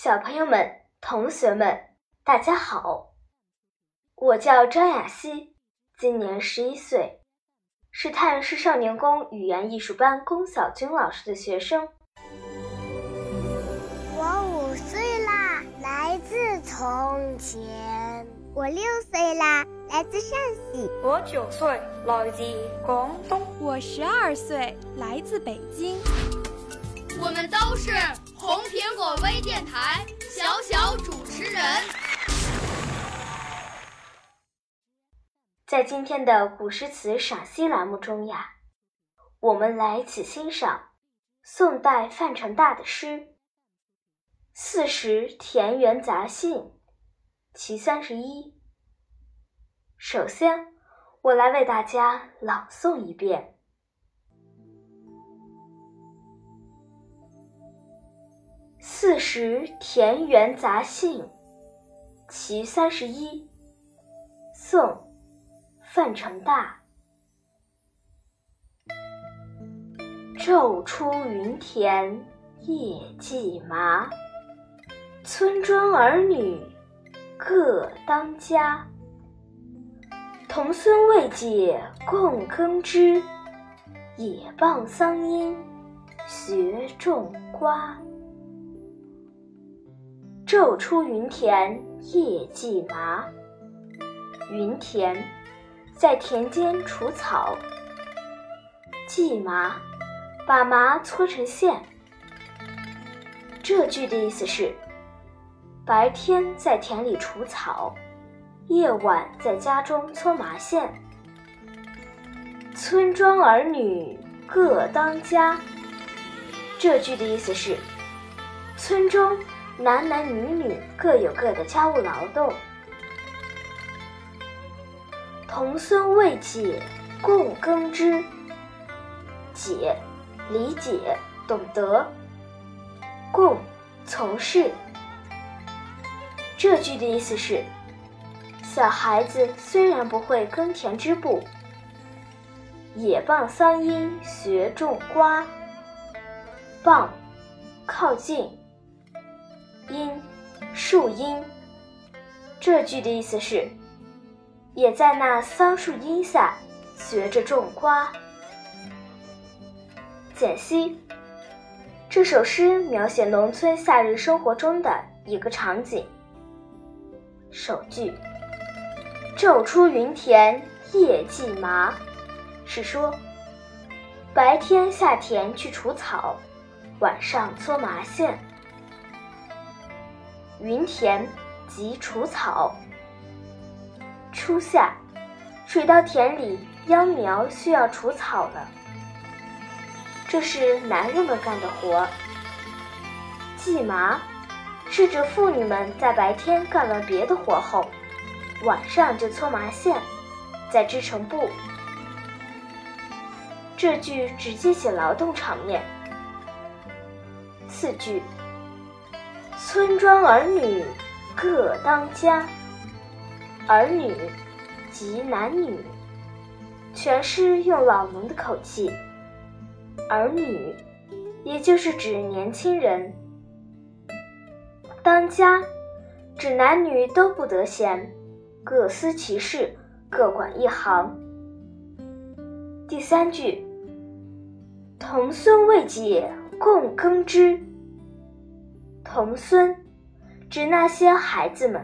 小朋友们、同学们，大家好，我叫张雅熙，今年十一岁。是太原市少年宫语言艺术班龚小军老师的学生。我五岁啦，来自从前。我六岁啦，来自陕西。我九岁，来自广东。我十二岁，来自北京。我们都是红苹果微电台小小主持人。在今天的古诗词赏析栏目中呀，我们来一起欣赏宋代范成大的诗《四时田园杂兴·其三十一》。首先，我来为大家朗诵一遍《四时田园杂兴·其三十一》，宋。范成大，昼出耘田夜绩麻，村庄儿女各当家。童孙未解供耕织，也傍桑阴学种瓜。昼出耘田夜绩麻，耘田。在田间除草，绩麻，把麻搓成线。这句的意思是：白天在田里除草，夜晚在家中搓麻线。村庄儿女各当家。这句的意思是：村中男男女女各有各的家务劳动。童孙未解供耕织，解，理解，懂得，供，从事。这句的意思是：小孩子虽然不会耕田织布，也傍桑阴学种瓜。傍，靠近，阴，树荫。这句的意思是。也在那桑树荫下学着种瓜。简析：这首诗描写农村夏日生活中的一个场景。首句“昼出耘田夜绩麻”，是说白天下田去除草，晚上搓麻线。耘田即除草。初夏，水稻田里秧苗需要除草了。这是男人们干的活。荠麻，是指妇女们在白天干完别的活后，晚上就搓麻线，再织成布。这句直接写劳动场面。四句，村庄儿女各当家。儿女，即男女。全诗用老农的口气。儿女，也就是指年轻人。当家，指男女都不得闲，各司其事，各管一行。第三句，童孙未解供耕织。童孙，指那些孩子们。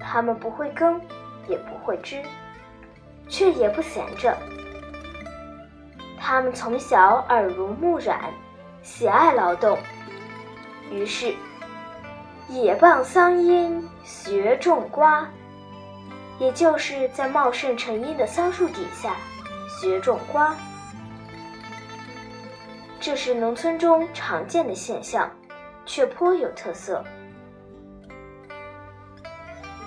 他们不会耕，也不会织。却也不闲着。他们从小耳濡目染，喜爱劳动，于是也傍桑阴学种瓜，也就是在茂盛成荫的桑树底下学种瓜。这是农村中常见的现象，却颇有特色。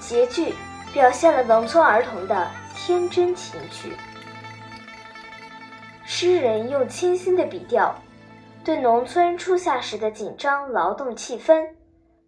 结句表现了农村儿童的天真情趣。诗人用清新的笔调，对农村初夏时的紧张劳动气氛，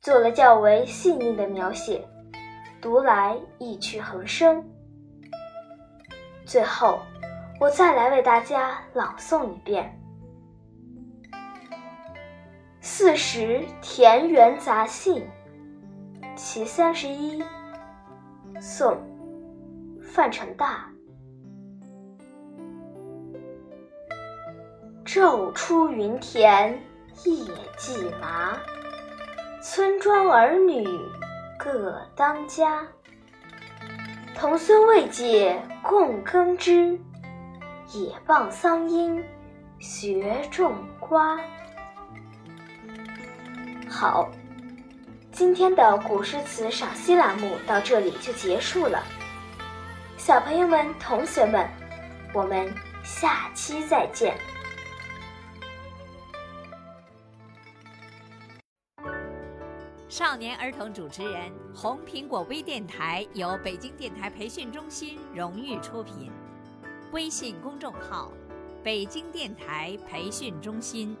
做了较为细腻的描写，读来意趣横生。最后，我再来为大家朗诵一遍《四时田园杂兴》其三十一，宋，范成大。昼出耘田，夜绩麻。村庄儿女各当家。童孙未解供耕织，也傍桑阴学种瓜。好，今天的古诗词赏析栏目到这里就结束了。小朋友们、同学们，我们下期再见。少年儿童主持人，红苹果微电台由北京电台培训中心荣誉出品，微信公众号：北京电台培训中心。